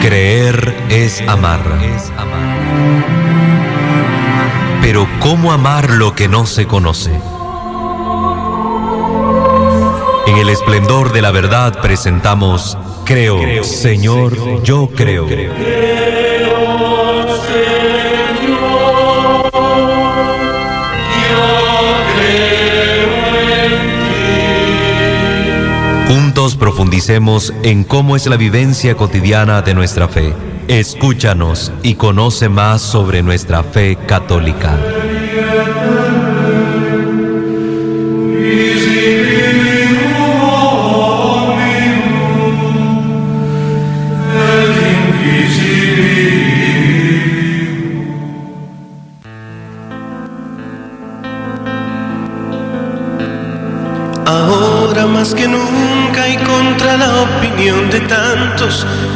Creer es amar. Pero ¿cómo amar lo que no se conoce? En el esplendor de la verdad presentamos Creo, Señor, yo creo. Profundicemos en cómo es la vivencia cotidiana de nuestra fe. Escúchanos y conoce más sobre nuestra fe católica.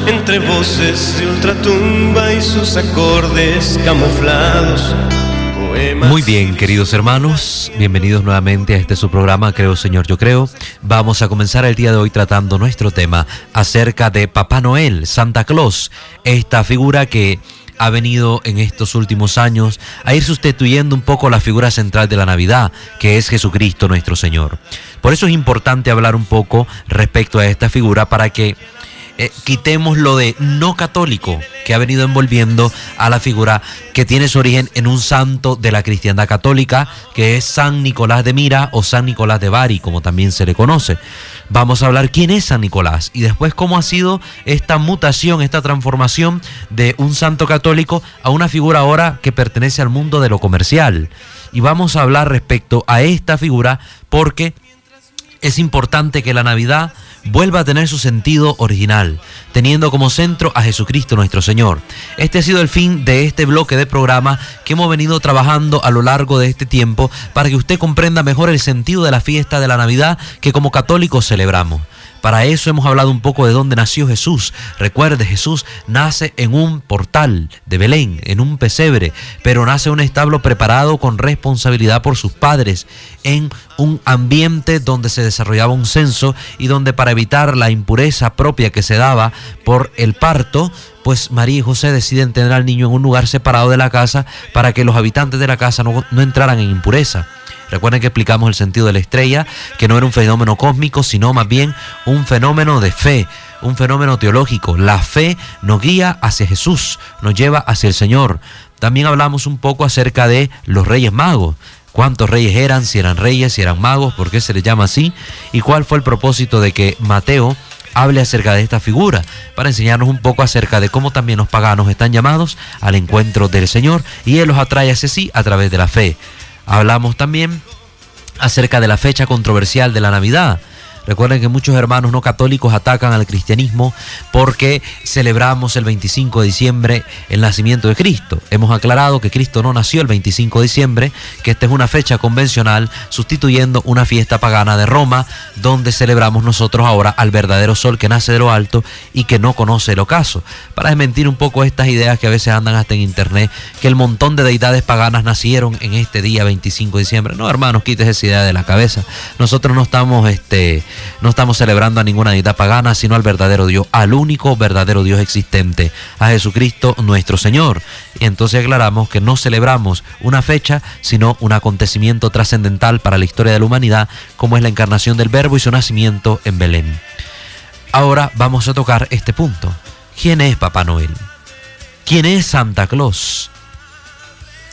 Entre voces de ultratumba y sus acordes camuflados. Muy bien, queridos hermanos, bienvenidos nuevamente a este su programa Creo Señor Yo Creo. Vamos a comenzar el día de hoy tratando nuestro tema acerca de Papá Noel, Santa Claus, esta figura que ha venido en estos últimos años a ir sustituyendo un poco la figura central de la Navidad, que es Jesucristo nuestro Señor. Por eso es importante hablar un poco respecto a esta figura para que eh, quitemos lo de no católico que ha venido envolviendo a la figura que tiene su origen en un santo de la cristiandad católica, que es San Nicolás de Mira o San Nicolás de Bari, como también se le conoce. Vamos a hablar quién es San Nicolás y después cómo ha sido esta mutación, esta transformación de un santo católico a una figura ahora que pertenece al mundo de lo comercial. Y vamos a hablar respecto a esta figura porque es importante que la Navidad vuelva a tener su sentido original, teniendo como centro a Jesucristo nuestro Señor. Este ha sido el fin de este bloque de programa que hemos venido trabajando a lo largo de este tiempo para que usted comprenda mejor el sentido de la fiesta de la Navidad que como católicos celebramos. Para eso hemos hablado un poco de dónde nació Jesús. Recuerde, Jesús nace en un portal de Belén, en un pesebre, pero nace en un establo preparado con responsabilidad por sus padres, en un ambiente donde se desarrollaba un censo y donde para evitar la impureza propia que se daba por el parto, pues María y José deciden tener al niño en un lugar separado de la casa para que los habitantes de la casa no, no entraran en impureza. Recuerden que explicamos el sentido de la estrella, que no era un fenómeno cósmico, sino más bien un fenómeno de fe, un fenómeno teológico. La fe nos guía hacia Jesús, nos lleva hacia el Señor. También hablamos un poco acerca de los reyes magos. ¿Cuántos reyes eran? Si eran reyes, si eran magos, por qué se les llama así y cuál fue el propósito de que Mateo hable acerca de esta figura, para enseñarnos un poco acerca de cómo también los paganos están llamados al encuentro del Señor y Él los atrae hacia sí a través de la fe. Hablamos también acerca de la fecha controversial de la Navidad. Recuerden que muchos hermanos no católicos atacan al cristianismo porque celebramos el 25 de diciembre el nacimiento de Cristo. Hemos aclarado que Cristo no nació el 25 de diciembre, que esta es una fecha convencional sustituyendo una fiesta pagana de Roma donde celebramos nosotros ahora al verdadero sol que nace de lo alto y que no conoce el ocaso. Para desmentir un poco estas ideas que a veces andan hasta en internet, que el montón de deidades paganas nacieron en este día 25 de diciembre. No, hermanos, quites esa idea de la cabeza. Nosotros no estamos este no estamos celebrando a ninguna deidad pagana, sino al verdadero Dios, al único verdadero Dios existente, a Jesucristo nuestro Señor. Y entonces aclaramos que no celebramos una fecha, sino un acontecimiento trascendental para la historia de la humanidad, como es la encarnación del Verbo y su nacimiento en Belén. Ahora vamos a tocar este punto. ¿Quién es Papá Noel? ¿Quién es Santa Claus?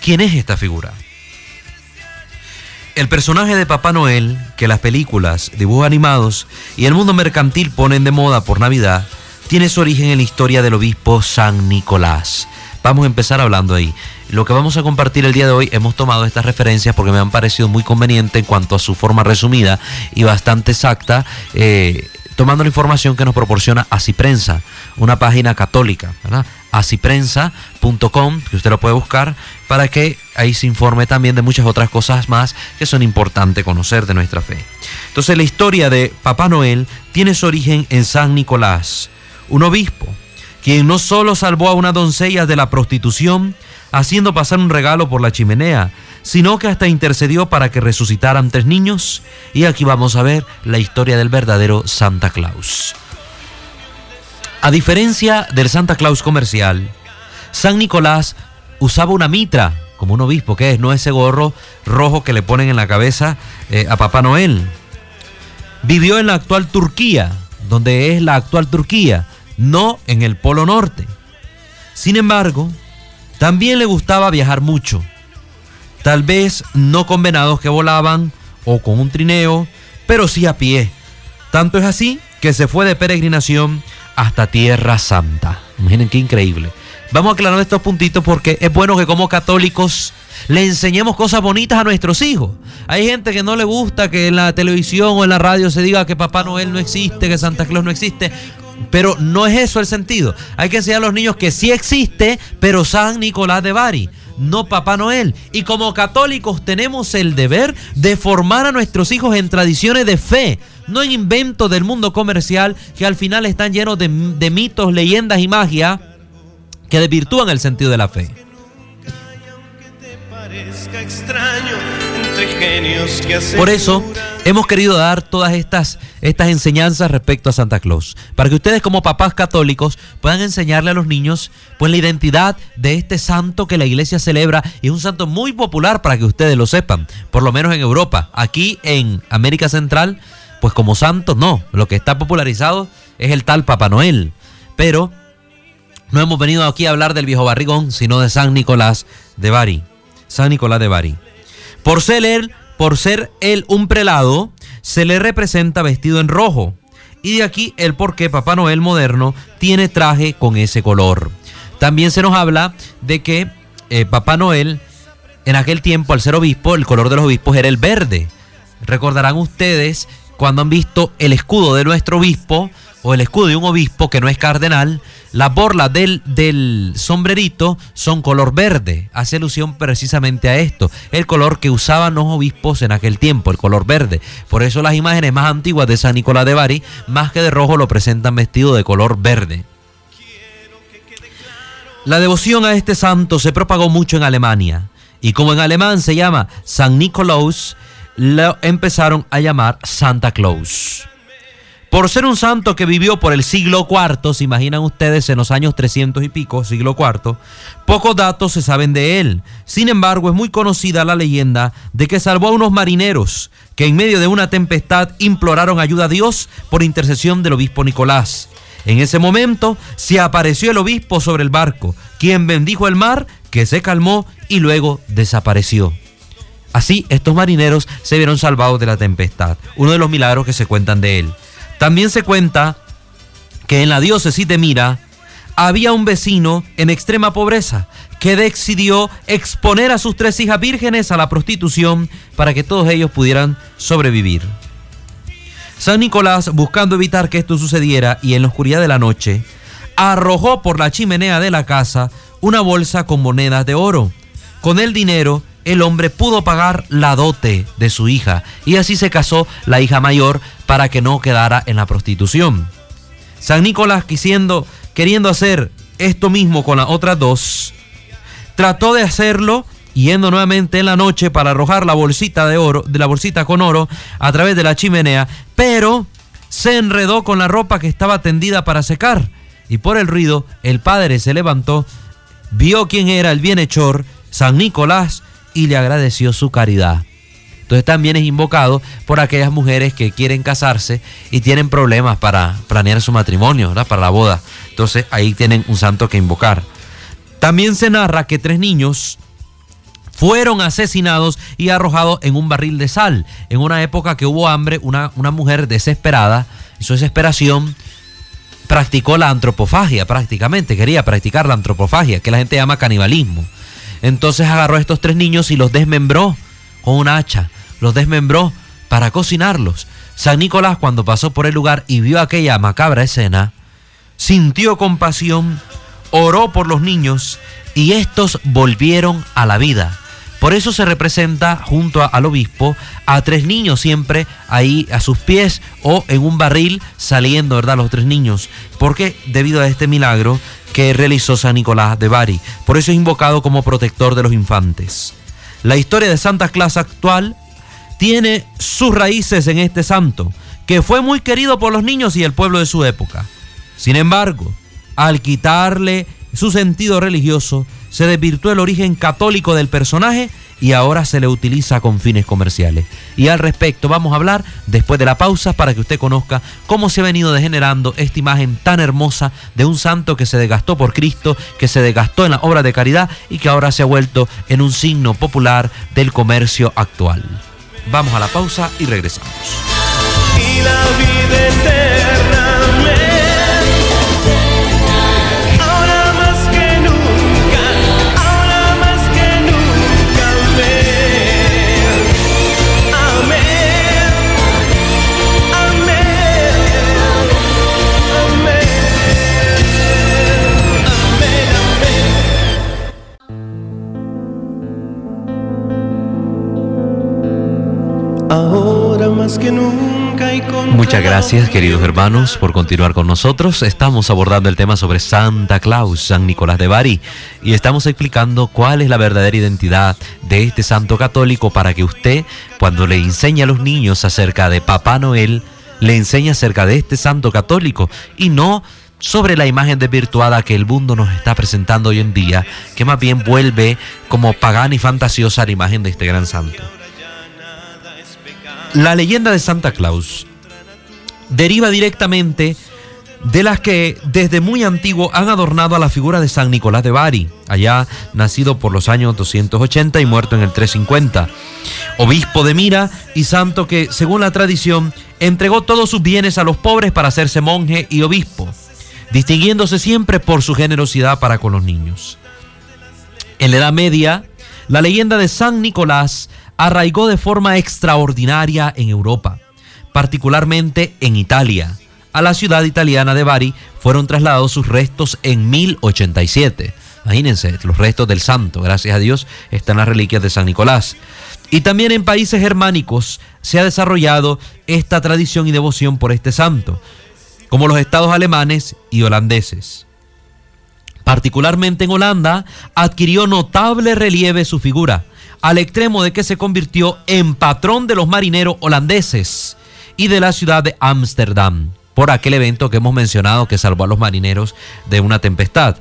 ¿Quién es esta figura? El personaje de Papá Noel, que las películas, dibujos animados y el mundo mercantil ponen de moda por Navidad, tiene su origen en la historia del obispo San Nicolás. Vamos a empezar hablando ahí. Lo que vamos a compartir el día de hoy, hemos tomado estas referencias porque me han parecido muy convenientes en cuanto a su forma resumida y bastante exacta, eh, tomando la información que nos proporciona Asiprensa, una página católica, ¿verdad? asiprensa.com, que usted lo puede buscar, para que ahí se informe también de muchas otras cosas más que son importantes conocer de nuestra fe. Entonces la historia de Papá Noel tiene su origen en San Nicolás, un obispo, quien no solo salvó a una doncella de la prostitución, haciendo pasar un regalo por la chimenea, sino que hasta intercedió para que resucitaran tres niños. Y aquí vamos a ver la historia del verdadero Santa Claus. A diferencia del Santa Claus comercial, San Nicolás usaba una mitra, como un obispo, que es, no ese gorro rojo que le ponen en la cabeza eh, a Papá Noel. Vivió en la actual Turquía, donde es la actual Turquía, no en el Polo Norte. Sin embargo, también le gustaba viajar mucho. Tal vez no con venados que volaban o con un trineo, pero sí a pie. Tanto es así que se fue de peregrinación hasta Tierra Santa. Imaginen qué increíble. Vamos a aclarar estos puntitos porque es bueno que como católicos le enseñemos cosas bonitas a nuestros hijos. Hay gente que no le gusta que en la televisión o en la radio se diga que Papá Noel no existe, que Santa Claus no existe. Pero no es eso el sentido. Hay que enseñar a los niños que sí existe, pero San Nicolás de Bari, no Papá Noel. Y como católicos tenemos el deber de formar a nuestros hijos en tradiciones de fe, no en inventos del mundo comercial que al final están llenos de, mitos, leyendas y magia que desvirtúan el sentido de la fe. Por eso hemos querido dar todas estas, estas enseñanzas respecto a Santa Claus, para que ustedes como papás católicos puedan enseñarle a los niños pues la identidad de este santo que la iglesia celebra y es un santo muy popular para que ustedes lo sepan, por lo menos en Europa. Aquí en América Central, pues como santo no, lo que está popularizado es el tal Papá Noel, pero no hemos venido aquí a hablar del viejo barrigón, sino de San Nicolás de Bari. San Nicolás de Bari. Por ser él, por ser él un prelado, se le representa vestido en rojo. Y de aquí el por qué Papá Noel moderno tiene traje con ese color. También se nos habla de que eh, Papá Noel, en aquel tiempo, al ser obispo, el color de los obispos era el verde. Recordarán ustedes cuando han visto el escudo de nuestro obispo o el escudo de un obispo que no es cardenal, las borlas del, del sombrerito son color verde. Hace alusión precisamente a esto. El color que usaban los obispos en aquel tiempo, el color verde. Por eso las imágenes más antiguas de San Nicolás de Bari, más que de rojo, lo presentan vestido de color verde. La devoción a este santo se propagó mucho en Alemania. Y como en alemán se llama San Nicolaus, lo empezaron a llamar Santa Claus. Por ser un santo que vivió por el siglo IV, se imaginan ustedes en los años 300 y pico, siglo IV, pocos datos se saben de él. Sin embargo, es muy conocida la leyenda de que salvó a unos marineros que en medio de una tempestad imploraron ayuda a Dios por intercesión del obispo Nicolás. En ese momento se apareció el obispo sobre el barco, quien bendijo el mar, que se calmó y luego desapareció. Así, estos marineros se vieron salvados de la tempestad, uno de los milagros que se cuentan de él. También se cuenta que en la diócesis de Mira había un vecino en extrema pobreza que decidió exponer a sus tres hijas vírgenes a la prostitución para que todos ellos pudieran sobrevivir. San Nicolás, buscando evitar que esto sucediera y en la oscuridad de la noche, arrojó por la chimenea de la casa una bolsa con monedas de oro. Con el dinero el hombre pudo pagar la dote de su hija y así se casó la hija mayor para que no quedara en la prostitución. San Nicolás quisiendo, queriendo hacer esto mismo con las otras dos, trató de hacerlo yendo nuevamente en la noche para arrojar la bolsita de oro, de la bolsita con oro a través de la chimenea, pero se enredó con la ropa que estaba tendida para secar y por el ruido el padre se levantó, vio quién era el bienhechor, San Nicolás, y le agradeció su caridad. Entonces también es invocado por aquellas mujeres que quieren casarse y tienen problemas para planear su matrimonio, para la boda. Entonces ahí tienen un santo que invocar. También se narra que tres niños fueron asesinados y arrojados en un barril de sal. En una época que hubo hambre, una, una mujer desesperada, y su desesperación practicó la antropofagia prácticamente, quería practicar la antropofagia, que la gente llama canibalismo. Entonces agarró a estos tres niños y los desmembró con un hacha, los desmembró para cocinarlos. San Nicolás cuando pasó por el lugar y vio aquella macabra escena, sintió compasión, oró por los niños y estos volvieron a la vida. Por eso se representa junto al obispo a tres niños siempre ahí a sus pies o en un barril saliendo, ¿verdad? Los tres niños. Porque debido a este milagro que realizó San Nicolás de Bari. Por eso es invocado como protector de los infantes. La historia de Santa Claus actual tiene sus raíces en este santo, que fue muy querido por los niños y el pueblo de su época. Sin embargo, al quitarle su sentido religioso, se desvirtuó el origen católico del personaje y ahora se le utiliza con fines comerciales. Y al respecto vamos a hablar después de la pausa para que usted conozca cómo se ha venido degenerando esta imagen tan hermosa de un santo que se desgastó por Cristo, que se desgastó en la obra de caridad y que ahora se ha vuelto en un signo popular del comercio actual. Vamos a la pausa y regresamos. Y la vida Ahora más que nunca y con Muchas gracias, queridos hermanos, por continuar con nosotros. Estamos abordando el tema sobre Santa Claus, San Nicolás de Bari, y estamos explicando cuál es la verdadera identidad de este santo católico para que usted, cuando le enseñe a los niños acerca de Papá Noel, le enseñe acerca de este santo católico y no sobre la imagen desvirtuada que el mundo nos está presentando hoy en día, que más bien vuelve como pagana y fantasiosa la imagen de este gran santo. La leyenda de Santa Claus deriva directamente de las que desde muy antiguo han adornado a la figura de San Nicolás de Bari, allá nacido por los años 280 y muerto en el 350, obispo de Mira y santo que, según la tradición, entregó todos sus bienes a los pobres para hacerse monje y obispo, distinguiéndose siempre por su generosidad para con los niños. En la Edad Media, la leyenda de San Nicolás arraigó de forma extraordinaria en Europa, particularmente en Italia. A la ciudad italiana de Bari fueron trasladados sus restos en 1087. Imagínense, los restos del santo, gracias a Dios, están las reliquias de San Nicolás. Y también en países germánicos se ha desarrollado esta tradición y devoción por este santo, como los estados alemanes y holandeses. Particularmente en Holanda, adquirió notable relieve su figura, al extremo de que se convirtió en patrón de los marineros holandeses y de la ciudad de Ámsterdam, por aquel evento que hemos mencionado que salvó a los marineros de una tempestad.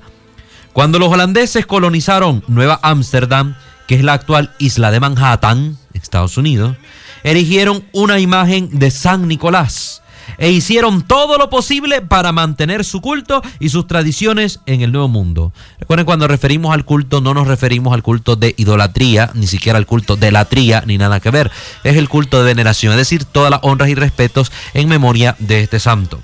Cuando los holandeses colonizaron Nueva Ámsterdam, que es la actual isla de Manhattan, Estados Unidos, erigieron una imagen de San Nicolás e hicieron todo lo posible para mantener su culto y sus tradiciones en el Nuevo Mundo. Recuerden, cuando referimos al culto, no nos referimos al culto de idolatría, ni siquiera al culto de latría, ni nada que ver. Es el culto de veneración, es decir, todas las honras y respetos en memoria de este santo.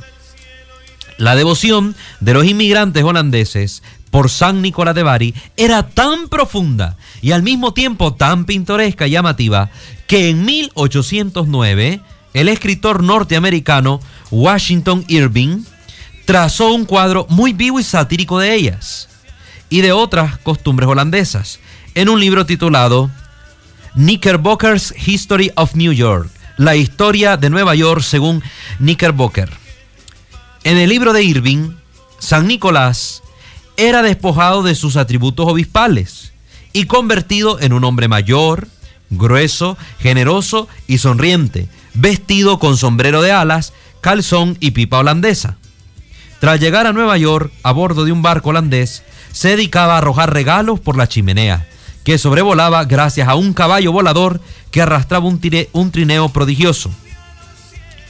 La devoción de los inmigrantes holandeses por San Nicolás de Bari era tan profunda y al mismo tiempo tan pintoresca y llamativa que en 1809 el escritor norteamericano Washington Irving trazó un cuadro muy vivo y satírico de ellas y de otras costumbres holandesas en un libro titulado Knickerbocker's History of New York, la historia de Nueva York según Knickerbocker. En el libro de Irving, San Nicolás era despojado de sus atributos obispales y convertido en un hombre mayor, grueso, generoso y sonriente, vestido con sombrero de alas, calzón y pipa holandesa. Tras llegar a Nueva York a bordo de un barco holandés, se dedicaba a arrojar regalos por la chimenea, que sobrevolaba gracias a un caballo volador que arrastraba un, trineo prodigioso.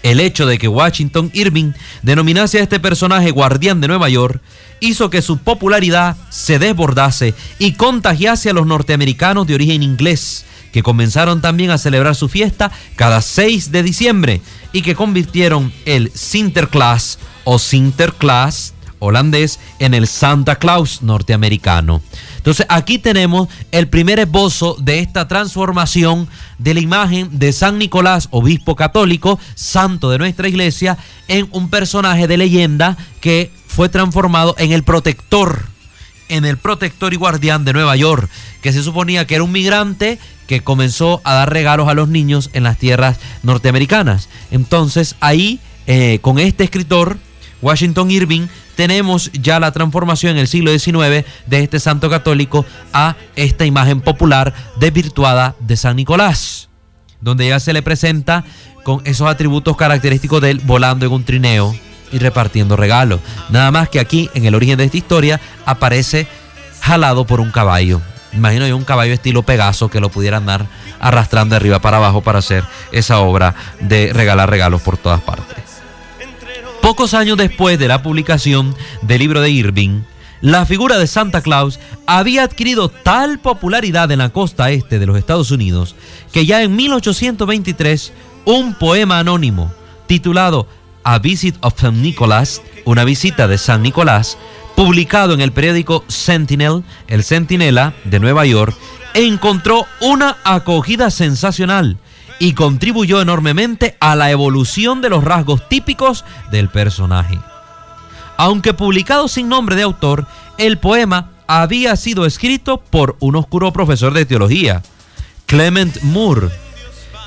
El hecho de que Washington Irving denominase a este personaje guardián de Nueva York hizo que su popularidad se desbordase y contagiase a los norteamericanos de origen inglés, que comenzaron también a celebrar su fiesta cada 6 de diciembre y que convirtieron el Sinterklaas o Sinterklaas holandés en el Santa Claus norteamericano. Entonces aquí tenemos el primer esbozo de esta transformación de la imagen de San Nicolás, obispo católico, santo de nuestra iglesia, en un personaje de leyenda que fue transformado en el protector, en el protector y guardián de Nueva York, que se suponía que era un migrante que comenzó a dar regalos a los niños en las tierras norteamericanas. Entonces ahí, eh, con este escritor, Washington Irving, tenemos ya la transformación en el siglo XIX de este santo católico a esta imagen popular desvirtuada de San Nicolás, donde ya se le presenta con esos atributos característicos de él volando en un trineo y repartiendo regalos. Nada más que aquí, en el origen de esta historia, aparece jalado por un caballo. Imagino yo un caballo estilo Pegaso que lo pudieran andar arrastrando de arriba para abajo para hacer esa obra de regalar regalos por todas partes. Pocos años después de la publicación del libro de Irving, la figura de Santa Claus había adquirido tal popularidad en la costa este de los Estados Unidos que ya en 1823 un poema anónimo titulado A Visit of St. Nicholas, una visita de San Nicolás, publicado en el periódico Sentinel, el Centinela de Nueva York, encontró una acogida sensacional y contribuyó enormemente a la evolución de los rasgos típicos del personaje. Aunque publicado sin nombre de autor, el poema había sido escrito por un oscuro profesor de teología, Clement Moore,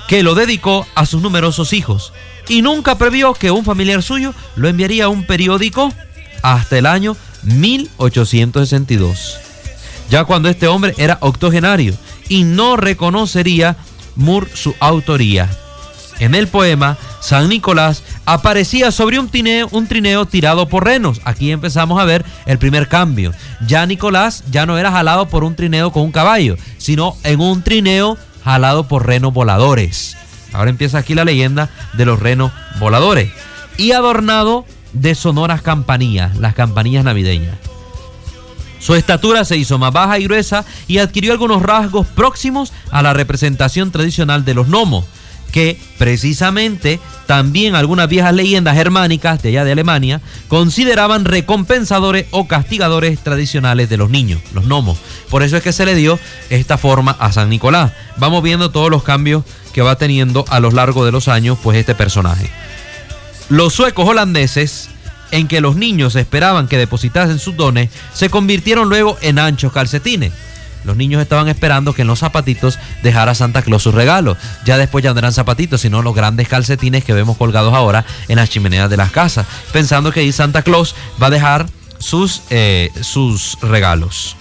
que lo dedicó a sus numerosos hijos y nunca previó que un familiar suyo lo enviaría a un periódico hasta el año 1862, ya cuando este hombre era octogenario y no reconocería Moore su autoría. En el poema, San Nicolás aparecía sobre un trineo, un trineo tirado por renos. Aquí empezamos a ver el primer cambio. Ya Nicolás ya no era jalado por un trineo con un caballo, sino en un trineo jalado por renos voladores. Ahora empieza aquí la leyenda de los renos voladores. Y adornado de sonoras campanillas, las campanillas navideñas. Su estatura se hizo más baja y gruesa y adquirió algunos rasgos próximos a la representación tradicional de los gnomos, que precisamente también algunas viejas leyendas germánicas de allá de Alemania consideraban recompensadores o castigadores tradicionales de los niños, los gnomos. Por eso es que se le dio esta forma a San Nicolás. Vamos viendo todos los cambios que va teniendo a lo largo de los años pues este personaje. Los suecos holandeses en que los niños esperaban que depositasen sus dones, se convirtieron luego en anchos calcetines. Los niños estaban esperando que en los zapatitos dejara Santa Claus sus regalos. Ya después ya no eran zapatitos, sino los grandes calcetines que vemos colgados ahora en las chimeneas de las casas, pensando que ahí Santa Claus va a dejar sus, eh, sus regalos.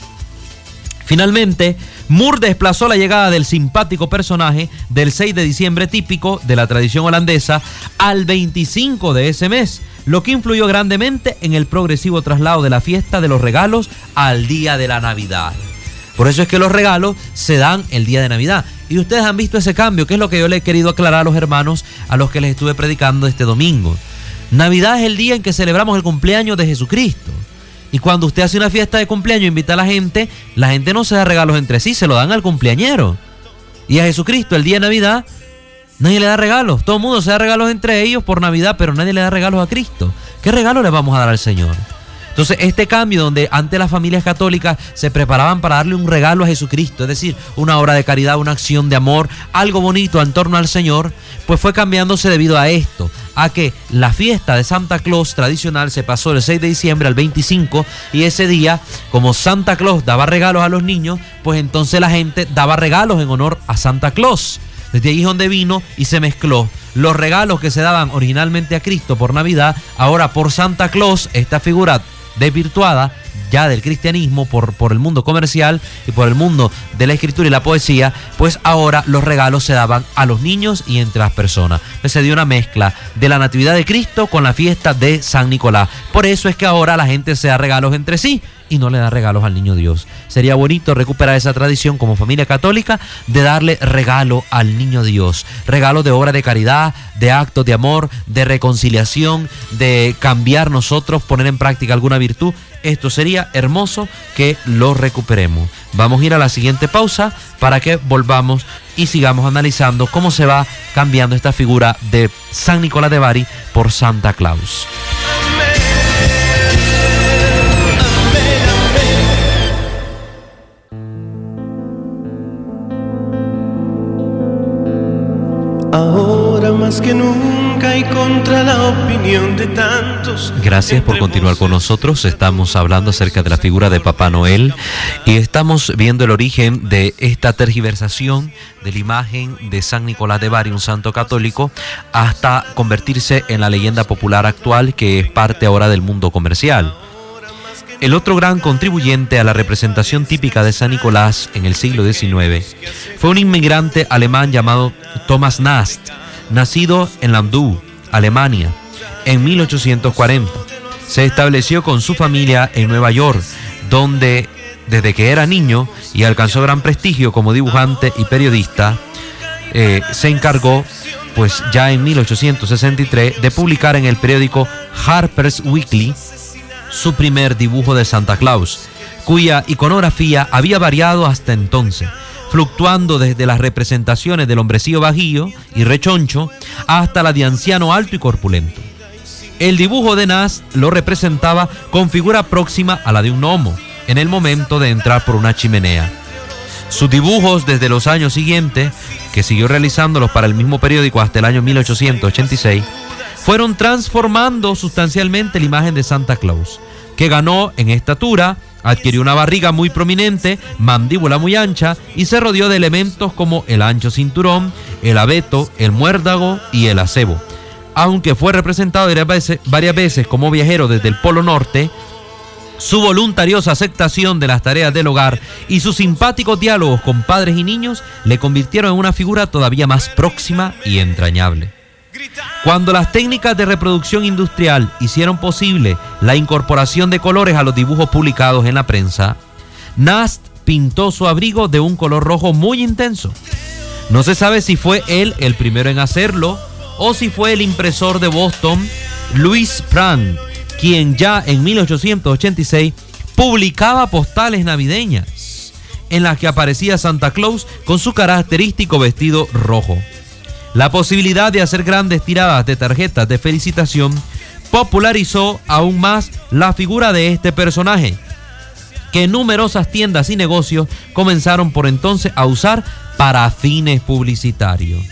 Finalmente, Moore desplazó la llegada del simpático personaje del 6 de diciembre típico de la tradición holandesa al 25 de ese mes, lo que influyó grandemente en el progresivo traslado de la fiesta de los regalos al día de la Navidad. Por eso es que los regalos se dan el día de Navidad. Y ustedes han visto ese cambio, que es lo que yo le he querido aclarar a los hermanos a los que les estuve predicando este domingo. Navidad es el día en que celebramos el cumpleaños de Jesucristo. Y cuando usted hace una fiesta de cumpleaños invita a la gente, la gente no se da regalos entre sí, se lo dan al cumpleañero. Y a Jesucristo el día de Navidad, nadie le da regalos. Todo el mundo se da regalos entre ellos por Navidad, pero nadie le da regalos a Cristo. ¿Qué regalo le vamos a dar al Señor? Entonces, este cambio donde antes las familias católicas se preparaban para darle un regalo a Jesucristo, es decir, una obra de caridad, una acción de amor, algo bonito en torno al Señor, pues fue cambiándose debido a esto, a que la fiesta de Santa Claus tradicional se pasó del 6 de diciembre al 25 y ese día, como Santa Claus daba regalos a los niños, pues entonces la gente daba regalos en honor a Santa Claus. Desde ahí es donde vino y se mezcló los regalos que se daban originalmente a Cristo por Navidad, ahora por Santa Claus, esta figura desvirtuada ya del cristianismo por, por el mundo comercial y por el mundo de la escritura y la poesía, pues ahora los regalos se daban a los niños y entre las personas. se dio una mezcla de la Natividad de Cristo con la fiesta de San Nicolás. Por eso es que ahora la gente se da regalos entre sí y no le da regalos al niño Dios. Sería bonito recuperar esa tradición como familia católica de darle regalo al niño Dios. Regalo de obra de caridad, de actos de amor, de reconciliación, de cambiar nosotros, poner en práctica alguna virtud. Esto sería hermoso que lo recuperemos. Vamos a ir a la siguiente pausa para que volvamos y sigamos analizando cómo se va cambiando esta figura de San Nicolás de Bari por Santa Claus. Ahora más que nunca y contra la opinión de tantos. Gracias por continuar con nosotros. Estamos hablando acerca de la figura de Papá Noel y estamos viendo el origen de esta tergiversación de la imagen de San Nicolás de Bari, un santo católico, hasta convertirse en la leyenda popular actual que es parte ahora del mundo comercial. El otro gran contribuyente a la representación típica de San Nicolás en el siglo XIX fue un inmigrante alemán llamado Thomas Nast, nacido en Landau, Alemania, en 1840. Se estableció con su familia en Nueva York, donde desde que era niño y alcanzó gran prestigio como dibujante y periodista, eh, se encargó, pues ya en 1863, de publicar en el periódico Harper's Weekly su primer dibujo de Santa Claus, cuya iconografía había variado hasta entonces, fluctuando desde las representaciones del hombrecillo bajío y rechoncho hasta la de anciano alto y corpulento. El dibujo de Nas lo representaba con figura próxima a la de un gnomo en el momento de entrar por una chimenea. Sus dibujos desde los años siguientes, que siguió realizándolos para el mismo periódico hasta el año 1886, fueron transformando sustancialmente la imagen de Santa Claus, que ganó en estatura, adquirió una barriga muy prominente, mandíbula muy ancha y se rodeó de elementos como el ancho cinturón, el abeto, el muérdago y el acebo. Aunque fue representado varias veces como viajero desde el Polo Norte, su voluntariosa aceptación de las tareas del hogar y sus simpáticos diálogos con padres y niños le convirtieron en una figura todavía más próxima y entrañable. Cuando las técnicas de reproducción industrial hicieron posible la incorporación de colores a los dibujos publicados en la prensa, Nast pintó su abrigo de un color rojo muy intenso. No se sabe si fue él el primero en hacerlo o si fue el impresor de Boston, Louis Prang, quien ya en 1886 publicaba postales navideñas en las que aparecía Santa Claus con su característico vestido rojo. La posibilidad de hacer grandes tiradas de tarjetas de felicitación popularizó aún más la figura de este personaje, que numerosas tiendas y negocios comenzaron por entonces a usar para fines publicitarios.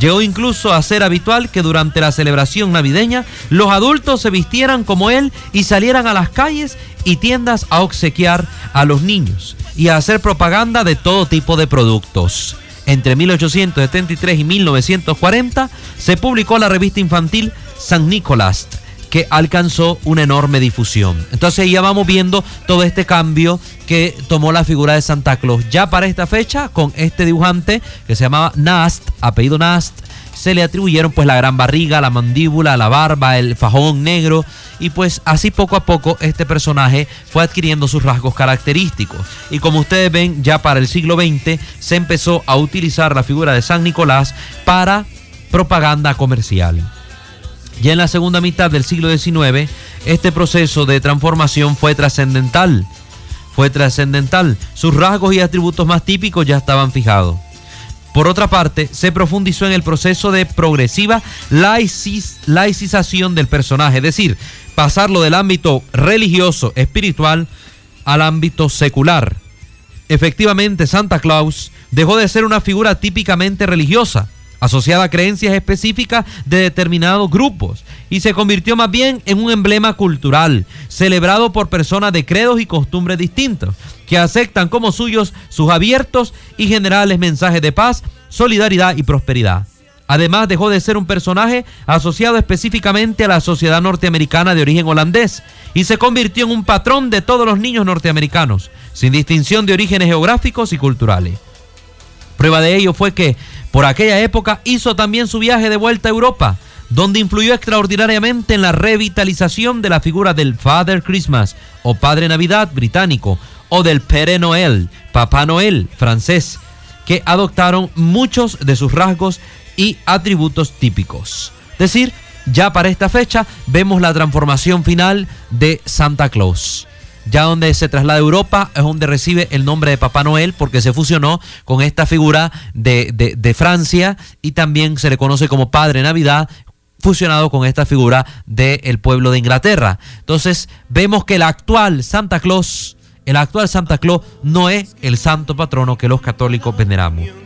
Llegó incluso a ser habitual que durante la celebración navideña los adultos se vistieran como él y salieran a las calles y tiendas a obsequiar a los niños y a hacer propaganda de todo tipo de productos entre 1873 y 1940 se publicó la revista infantil San Nicolás, que alcanzó una enorme difusión. Entonces ya vamos viendo todo este cambio que tomó la figura de Santa Claus. Ya para esta fecha, con este dibujante que se llamaba Nast, apellido Nast, se le atribuyeron pues la gran barriga, la mandíbula, la barba, el fajón negro y pues así poco a poco este personaje fue adquiriendo sus rasgos característicos. Y como ustedes ven, ya para el siglo XX se empezó a utilizar la figura de San Nicolás para propaganda comercial. Ya en la segunda mitad del siglo XIX, este proceso de transformación fue trascendental. Fue trascendental. Sus rasgos y atributos más típicos ya estaban fijados. Por otra parte, se profundizó en el proceso de progresiva laicización del personaje, es decir, pasarlo del ámbito religioso, espiritual, al ámbito secular. Efectivamente, Santa Claus dejó de ser una figura típicamente religiosa, asociada a creencias específicas de determinados grupos, y se convirtió más bien en un emblema cultural, celebrado por personas de credos y costumbres distintos, que aceptan como suyos sus abiertos y generales mensajes de paz, solidaridad y prosperidad. Además, dejó de ser un personaje asociado específicamente a la sociedad norteamericana de origen holandés y se convirtió en un patrón de todos los niños norteamericanos, sin distinción de orígenes geográficos y culturales. Prueba de ello fue que, por aquella época, hizo también su viaje de vuelta a Europa, donde influyó extraordinariamente en la revitalización de la figura del Father Christmas o Padre Navidad británico o del Père Noël, Papá Noel francés, que adoptaron muchos de sus rasgos y atributos típicos. Es decir, ya para esta fecha vemos la transformación final de Santa Claus. Ya donde se traslada a Europa es donde recibe el nombre de Papá Noel porque se fusionó con esta figura de, Francia y también se le conoce como Padre Navidad fusionado con esta figura del pueblo de Inglaterra. Entonces vemos que el actual Santa Claus, el actual Santa Claus no es el santo patrono que los católicos veneramos.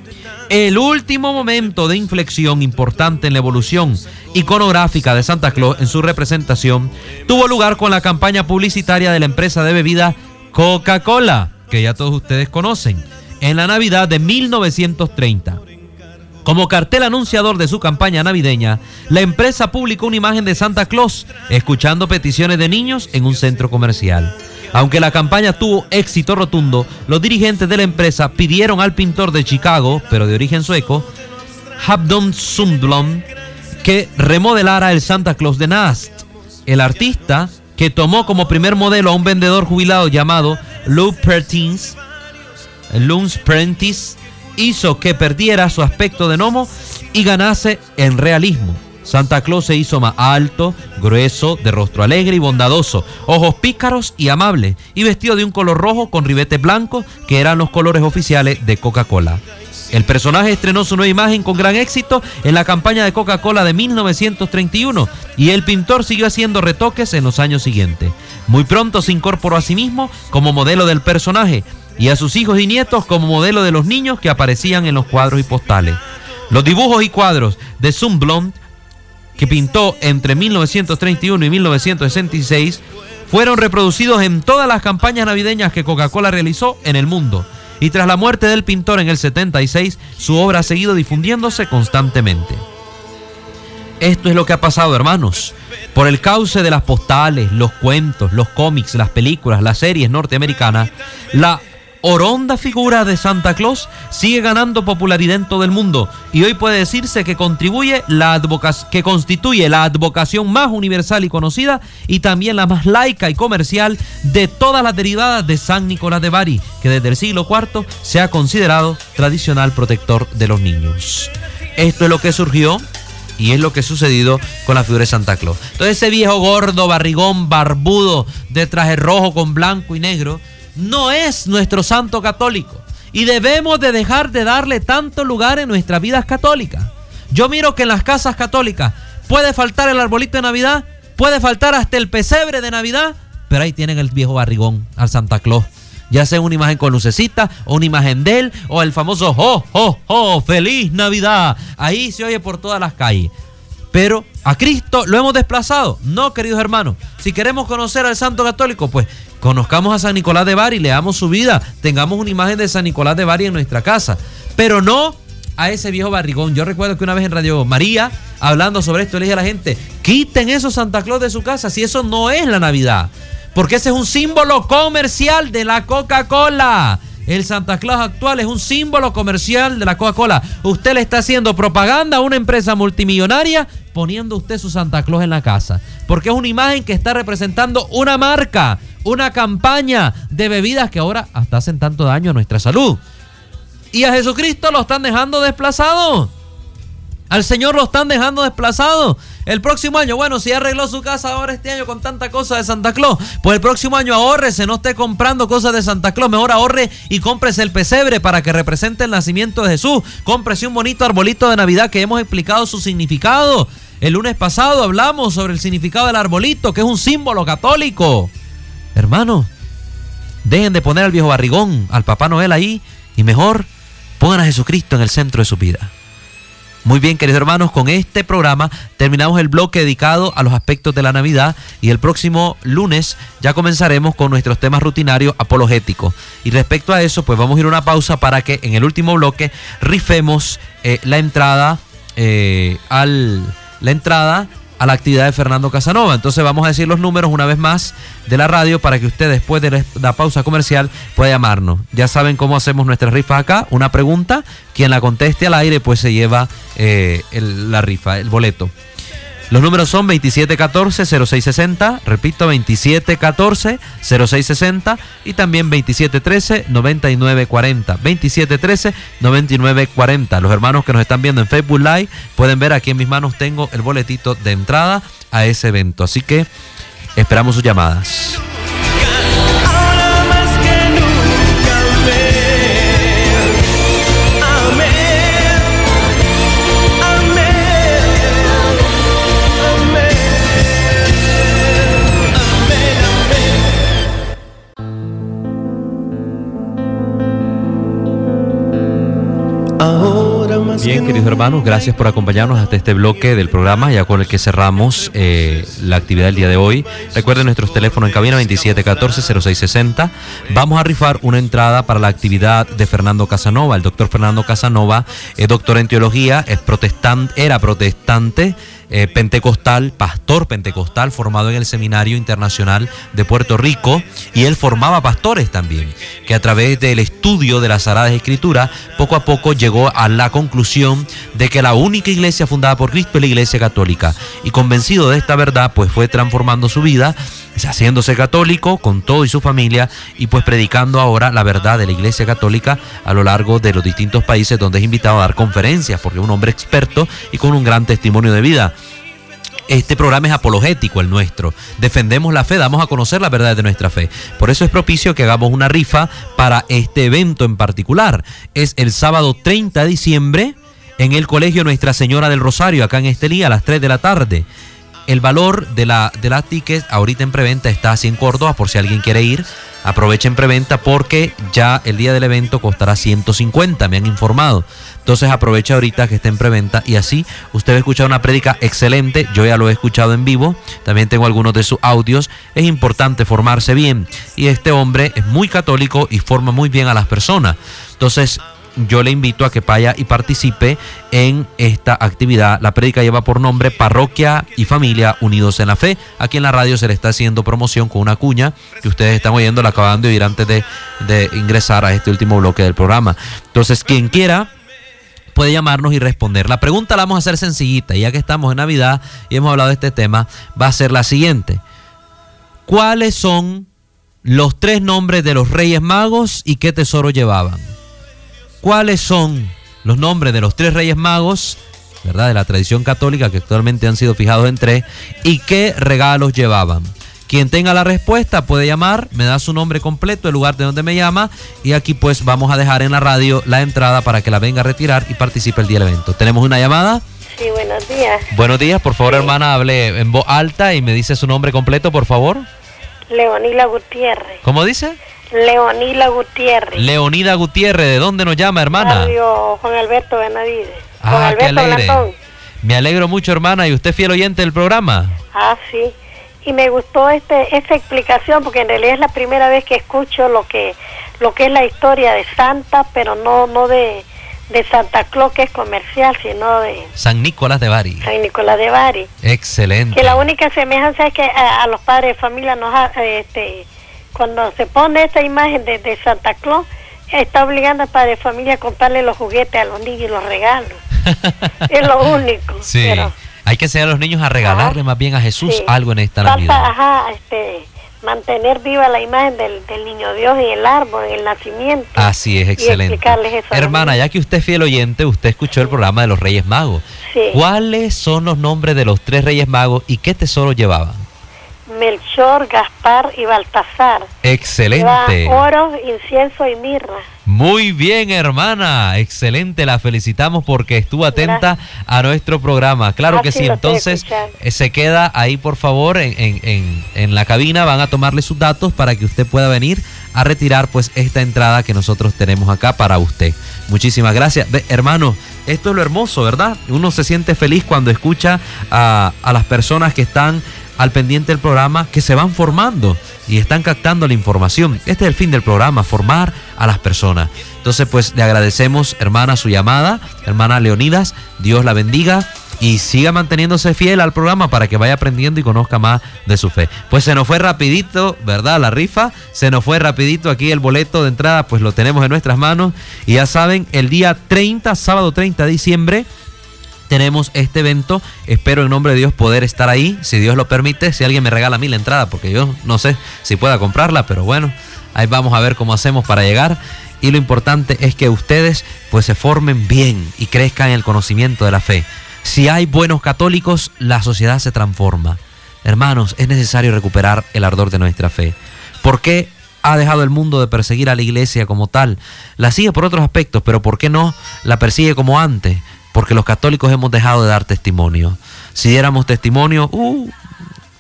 El último momento de inflexión importante en la evolución iconográfica de Santa Claus en su representación tuvo lugar con la campaña publicitaria de la empresa de bebida Coca-Cola, que ya todos ustedes conocen, en la Navidad de 1930. Como cartel anunciador de su campaña navideña, la empresa publicó una imagen de Santa Claus escuchando peticiones de niños en un centro comercial. Aunque la campaña tuvo éxito rotundo, los dirigentes de la empresa pidieron al pintor de Chicago, pero de origen sueco, Habdon Sundblom, que remodelara el Santa Claus de Nast. El artista, que tomó como primer modelo a un vendedor jubilado llamado Lou Pertins, Prentice, hizo que perdiera su aspecto de gnomo y ganase en realismo. Santa Claus se hizo más alto, grueso, de rostro alegre y bondadoso, ojos pícaros y amables, y vestido de un color rojo con ribete blanco, que eran los colores oficiales de Coca-Cola. El personaje estrenó su nueva imagen con gran éxito en la campaña de Coca-Cola de 1931 y el pintor siguió haciendo retoques en los años siguientes. Muy pronto se incorporó a sí mismo como modelo del personaje y a sus hijos y nietos como modelo de los niños que aparecían en los cuadros y postales. Los dibujos y cuadros de Sundblom, que pintó entre 1931 y 1966, fueron reproducidos en todas las campañas navideñas que Coca-Cola realizó en el mundo. Y tras la muerte del pintor en el 76, su obra ha seguido difundiéndose constantemente. Esto es lo que ha pasado, hermanos. Por el cauce de las postales, los cuentos, los cómics, las películas, las series norteamericanas, la oronda figura de Santa Claus sigue ganando popularidad en todo el mundo y hoy puede decirse que contribuye la que constituye la advocación más universal y conocida y también la más laica y comercial de todas las derivadas de San Nicolás de Bari, que desde el siglo IV se ha considerado tradicional protector de los niños. Esto es lo que surgió y es lo que ha sucedido con la figura de Santa Claus. Entonces ese viejo gordo, barrigón, barbudo, de traje rojo con blanco y negro, no es nuestro santo católico. Y debemos de dejar de darle tanto lugar en nuestras vidas católicas. Yo miro que en las casas católicas puede faltar el arbolito de Navidad, puede faltar hasta el pesebre de Navidad, pero ahí tienen el viejo barrigón al Santa Claus. Ya sea una imagen con lucecita, o una imagen de él, o el famoso ¡Oh, oh, oh! ¡Feliz Navidad! Ahí se oye por todas las calles. Pero a Cristo lo hemos desplazado. No, queridos hermanos. Si queremos conocer al Santo Católico, pues conozcamos a San Nicolás de Bari, leamos su vida, tengamos una imagen de San Nicolás de Bari en nuestra casa. Pero no a ese viejo barrigón. Yo recuerdo que una vez en Radio María, hablando sobre esto, le dije a la gente, quiten eso Santa Claus de su casa, si eso no es la Navidad. Porque ese es un símbolo comercial de la Coca-Cola. El Santa Claus actual es un símbolo comercial de la Coca-Cola. Usted le está haciendo propaganda a una empresa multimillonaria poniendo usted su Santa Claus en la casa. Porque es una imagen que está representando una marca, una campaña de bebidas que ahora hasta hacen tanto daño a nuestra salud. Y a Jesucristo lo están dejando desplazado. Al Señor lo están dejando desplazado. El próximo año, bueno, si arregló su casa ahora este año con tanta cosa de Santa Claus, pues el próximo año ahorrese, no esté comprando cosas de Santa Claus, mejor ahorre y cómprese el pesebre para que represente el nacimiento de Jesús. Cómprese un bonito arbolito de Navidad que hemos explicado su significado. El lunes pasado hablamos sobre el significado del arbolito, que es un símbolo católico. Hermano, dejen de poner al viejo barrigón, al Papá Noel ahí, y mejor pongan a Jesucristo en el centro de su vida. Muy bien, queridos hermanos, con este programa terminamos el bloque dedicado a los aspectos de la Navidad y el próximo lunes ya comenzaremos con nuestros temas rutinarios apologéticos. Y respecto a eso, pues vamos a ir a una pausa para que en el último bloque rifemos eh, la entrada eh, al la entrada a la actividad de Fernando Casanova. Entonces vamos a decir los números una vez más de la radio para que usted después de la pausa comercial pueda llamarnos. Ya saben cómo hacemos nuestras rifas acá. Una pregunta, quien la conteste al aire pues se lleva eh, la rifa, el boleto. Los números son 2714-0660, repito, 2714-0660 y también 2713-9940. 2713-9940. Los hermanos que nos están viendo en Facebook Live pueden ver aquí en mis manos tengo el boletito de entrada a ese evento. Así que esperamos sus llamadas. Ahora hermanos, gracias por acompañarnos hasta este bloque del programa, ya con el que cerramos eh, la actividad del día de hoy. Recuerden nuestros teléfonos en cabina 2714-0660. Vamos a rifar una entrada para la actividad de Fernando Casanova. El doctor Fernando Casanova es doctor en teología, es protestante, era protestante eh, pentecostal, pastor pentecostal, formado en el Seminario Internacional de Puerto Rico, y él formaba pastores también, que a través del estudio de las Sagradas Escrituras, poco a poco llegó a la conclusión de que la única iglesia fundada por Cristo es la iglesia católica, y convencido de esta verdad, pues fue transformando su vida, haciéndose católico con todo y su familia, y pues predicando ahora la verdad de la iglesia católica a lo largo de los distintos países donde es invitado a dar conferencias, porque es un hombre experto y con un gran testimonio de vida. Este programa es apologético el nuestro. Defendemos la fe, damos a conocer la verdad de nuestra fe. Por eso es propicio que hagamos una rifa para este evento en particular. Es el sábado 30 de diciembre en el Colegio Nuestra Señora del Rosario, acá en Estelí, a las 3 de la tarde. El valor de la, de la ticket ahorita en preventa está así en Córdoba, por si alguien quiere ir. Aprovechen preventa porque ya el día del evento costará 150, me han informado. Entonces aprovecha ahorita que esté en preventa y así usted va a escuchar una prédica excelente. Yo ya lo he escuchado en vivo, también tengo algunos de sus audios. Es importante formarse bien y este hombre es muy católico y forma muy bien a las personas. Entonces yo le invito a que vaya y participe en esta actividad. La prédica lleva por nombre Parroquia y Familia Unidos en la Fe. Aquí en la radio se le está haciendo promoción con una cuña que ustedes están oyendo, la acaban de oír antes de, ingresar a este último bloque del programa. Entonces, quien quiera puede llamarnos y responder. La pregunta la vamos a hacer sencillita, ya que estamos en Navidad y hemos hablado de este tema, va a ser la siguiente. ¿Cuáles son los tres nombres de los Reyes Magos y qué tesoro llevaban? Cuáles son los nombres de los tres reyes magos, ¿verdad? De la tradición católica que actualmente han sido fijados en tres, y qué regalos llevaban. Quien tenga la respuesta puede llamar, me da su nombre completo, el lugar de donde me llama, y aquí pues vamos a dejar en la radio la entrada para que la venga a retirar y participe el día del evento. ¿Tenemos una llamada? Sí, buenos días. Buenos días, por favor, hermana, hable en voz alta y me dice su nombre completo, por favor. Leonila Gutiérrez. ¿Cómo dice? Leonila Gutiérrez. Leonida Gutiérrez, ¿de dónde nos llama, hermana? Radio Juan Alberto Benavides. Ah, Juan qué Alberto alegre. Blasón. Me alegro mucho, hermana. ¿Y usted fiel oyente del programa? Ah, sí. Y me gustó este esta explicación porque en realidad es la primera vez que escucho lo que lo que es la historia de Santa, pero no no de, de Santa Claus que es comercial, sino de San Nicolás de Bari. San Nicolás de Bari. Excelente. Que la única semejanza es que a, a los padres de familia nos ha- este cuando se pone esta imagen de, de Santa Claus está obligando al padre de familia a comprarle los juguetes a los niños y los regalos. es lo único. Sí. pero- Hay que enseñar a los niños a regalarle Ajá. más bien a Jesús Sí. algo en esta Falta, Navidad. ajá, este, mantener viva la imagen del, del niño Dios en el árbol, en el nacimiento. Así es, Y excelente. explicarles eso a Hermana, ya que usted es fiel oyente, usted escuchó el programa de los Reyes Magos. Sí. ¿Cuáles son los nombres de los tres Reyes Magos y qué tesoro llevaban? Melchor, Gaspar y Baltasar. Excelente. Oro, incienso y mirra. Muy bien, hermana. Excelente. La felicitamos porque estuvo atenta a nuestro programa. Claro Ah, que sí, Entonces, eh, se queda ahí, por favor, en, en- en- en la cabina. Van a tomarle sus datos para que usted pueda venir a retirar pues esta entrada que nosotros tenemos acá para usted. Muchísimas gracias. Ve, hermano, esto es lo hermoso, ¿verdad? Uno se siente feliz cuando escucha a, a las personas que están al pendiente del programa, que se van formando y están captando la información. Este es el fin del programa, formar a las personas. Entonces, pues le agradecemos, hermana, su llamada, hermana Leonidas, Dios la bendiga y siga manteniéndose fiel al programa para que vaya aprendiendo y conozca más de su fe. Pues se nos fue rapidito, ¿verdad? La rifa, se nos fue rapidito aquí el boleto de entrada, pues lo tenemos en nuestras manos y ya saben, el día 30, sábado 30 de diciembre, tenemos este evento. Espero en nombre de Dios poder estar ahí, si Dios lo permite. Si alguien me regala a mí la entrada, porque yo no sé si pueda comprarla, pero bueno, ahí vamos a ver cómo hacemos para llegar. Y lo importante es que ustedes pues se formen bien y crezcan en el conocimiento de la fe. Si hay buenos católicos, la sociedad se transforma. Hermanos, es necesario recuperar el ardor de nuestra fe. ¿Por qué ha dejado el mundo de perseguir a la iglesia como tal? La sigue por otros aspectos, pero ¿por qué no la persigue como antes? Porque los católicos hemos dejado de dar testimonio. Si diéramos testimonio, uh,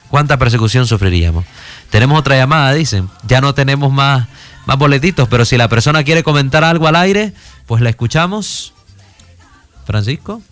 ¿cuánta persecución sufriríamos? Tenemos otra llamada, dicen. Ya no tenemos más, más boletitos, pero si la persona quiere comentar algo al aire, pues la escuchamos. Francisco.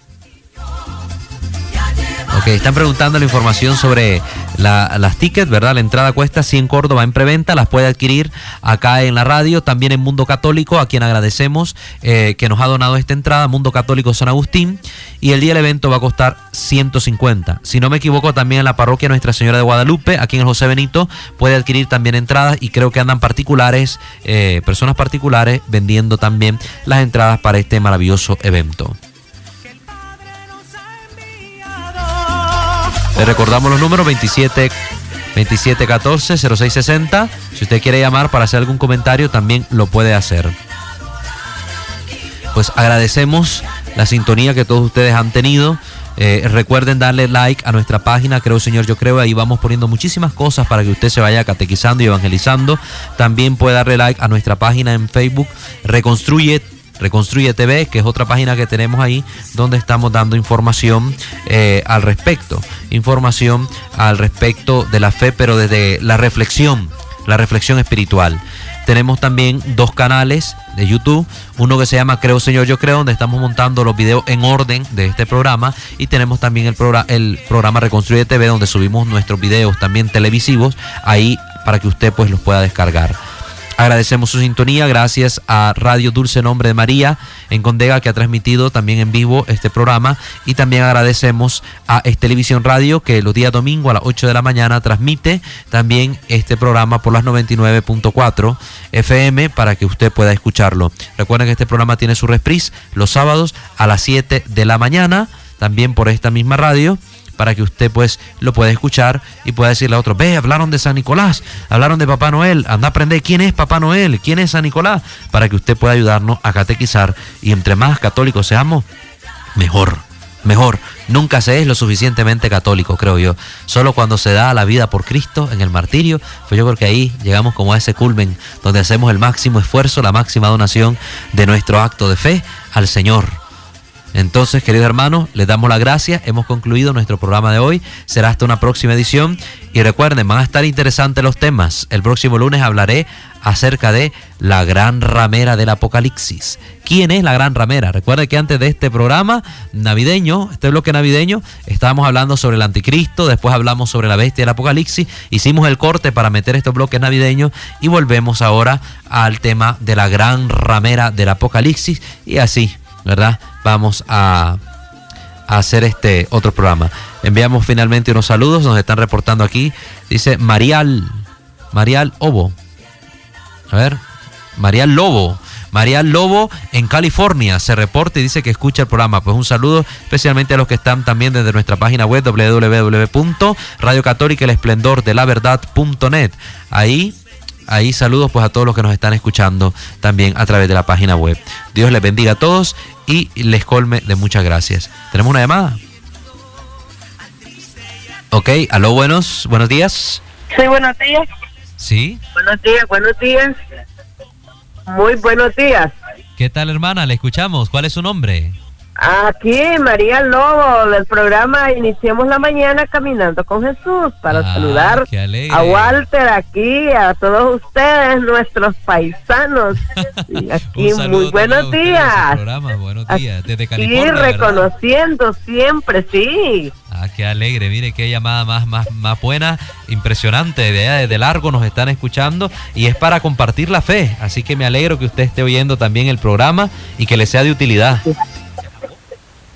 Ok, están preguntando la información sobre las tickets, ¿verdad? La entrada cuesta 100 Córdoba en preventa, las puede adquirir acá en la radio, también en Mundo Católico, a quien agradecemos eh, que nos ha donado esta entrada, Mundo Católico San Agustín, y el día del evento va a costar 150. Si no me equivoco, también en la parroquia Nuestra Señora de Guadalupe, aquí en el José Benito, puede adquirir también entradas y creo que andan particulares, eh, personas particulares vendiendo también las entradas para este maravilloso evento. Le recordamos los números 27 2714 0660. Si usted quiere llamar para hacer algún comentario, también lo puede hacer. Pues agradecemos la sintonía que todos ustedes han tenido. Eh, recuerden darle like a nuestra página, creo Señor, yo creo, ahí vamos poniendo muchísimas cosas para que usted se vaya catequizando y evangelizando. También puede darle like a nuestra página en Facebook, Reconstruye Reconstruye TV, que es otra página que tenemos ahí donde estamos dando información eh, al respecto, información al respecto de la fe, pero desde la reflexión, la reflexión espiritual. Tenemos también dos canales de YouTube, uno que se llama Creo Señor Yo Creo, donde estamos montando los videos en orden de este programa, y tenemos también el, programa, el programa Reconstruye TV, donde subimos nuestros videos también televisivos, ahí para que usted pues los pueda descargar. Agradecemos su sintonía, gracias a Radio Dulce Nombre de María en Condega que ha transmitido también en vivo este programa. Y también agradecemos a Televisión Radio que los días domingo a las 8 de la mañana transmite también este programa por las 99.4 FM para que usted pueda escucharlo. Recuerden que este programa tiene su reprise los sábados a las 7 de la mañana también por esta misma radio para que usted pues lo pueda escuchar y pueda decirle a otros, ve, hablaron de San Nicolás, hablaron de Papá Noel, anda a aprender quién es Papá Noel, quién es San Nicolás, para que usted pueda ayudarnos a catequizar y entre más católicos seamos, mejor, mejor. Nunca se es lo suficientemente católico, creo yo. Solo cuando se da la vida por Cristo en el martirio, pues yo creo que ahí llegamos como a ese culmen donde hacemos el máximo esfuerzo, la máxima donación de nuestro acto de fe al Señor entonces, queridos hermanos, les damos las gracias. Hemos concluido nuestro programa de hoy. Será hasta una próxima edición. Y recuerden, van a estar interesantes los temas. El próximo lunes hablaré acerca de la gran ramera del Apocalipsis. ¿Quién es la gran ramera? Recuerden que antes de este programa navideño, este bloque navideño, estábamos hablando sobre el anticristo, después hablamos sobre la bestia del Apocalipsis, hicimos el corte para meter estos bloques navideños y volvemos ahora al tema de la gran ramera del Apocalipsis y así ¿verdad? Vamos a, hacer este otro programa. Enviamos finalmente unos saludos, nos están reportando aquí. Dice Marial, Marial Obo. A ver, Marial Lobo. Marial Lobo en California se reporta y dice que escucha el programa. Pues un saludo especialmente a los que están también desde nuestra página web www.radiocatólica el Ahí Ahí saludos pues a todos los que nos están escuchando también a través de la página web. Dios les bendiga a todos y les colme de muchas gracias. ¿Tenemos una llamada? Ok, aló, buenos, buenos días. Sí, buenos días. Sí. Buenos días, buenos días. Muy buenos días. ¿Qué tal, hermana? Le escuchamos. ¿Cuál es su nombre? Aquí, María Lobo, del programa Iniciemos la Mañana Caminando con Jesús, para ah, saludar a Walter aquí, a todos ustedes, nuestros paisanos. Y aquí, muy buenos días. Buenos días, desde California. Y reconociendo siempre, sí. Ah, qué alegre, mire qué llamada más, más, más buena, impresionante, de desde largo nos están escuchando y es para compartir la fe, así que me alegro que usted esté oyendo también el programa y que le sea de utilidad.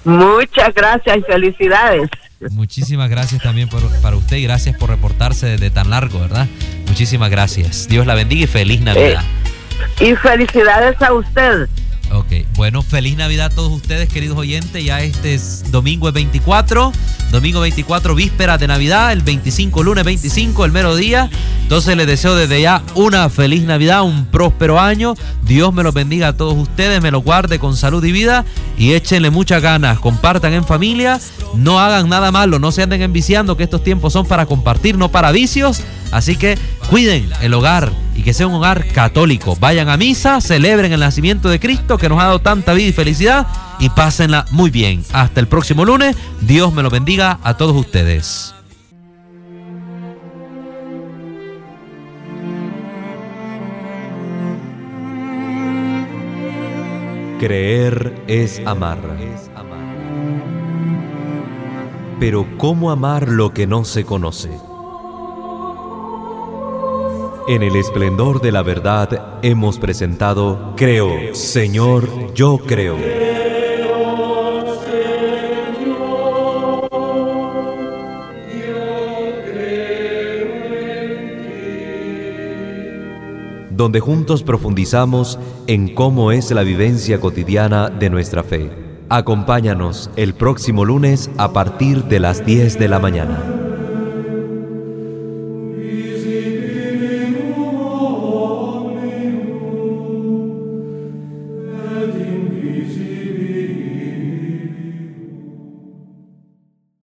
Muchas gracias y felicidades. Muchísimas gracias también para usted y gracias por reportarse desde tan largo, ¿verdad? Muchísimas gracias. Dios la bendiga y feliz Navidad. Eh, y felicidades a usted. Ok, bueno, feliz Navidad a todos ustedes, queridos oyentes. Ya este es domingo es 24, domingo 24, víspera de Navidad, el 25, lunes 25, el mero día. Entonces les deseo desde ya una feliz Navidad, un próspero año. Dios me los bendiga a todos ustedes, me los guarde con salud y vida y échenle muchas ganas. Compartan en familia, no hagan nada malo, no se anden enviciando, que estos tiempos son para compartir, no para vicios. Así que cuiden el hogar y que sea un hogar católico. Vayan a misa, celebren el nacimiento de Cristo que nos ha dado tanta vida y felicidad y pásenla muy bien. Hasta el próximo lunes. Dios me lo bendiga a todos ustedes. Creer es amar. Pero ¿cómo amar lo que no se conoce? En el esplendor de la verdad hemos presentado Creo, Señor, yo creo. donde juntos profundizamos en cómo es la vivencia cotidiana de nuestra fe. Acompáñanos el próximo lunes a partir de las 10 de la mañana.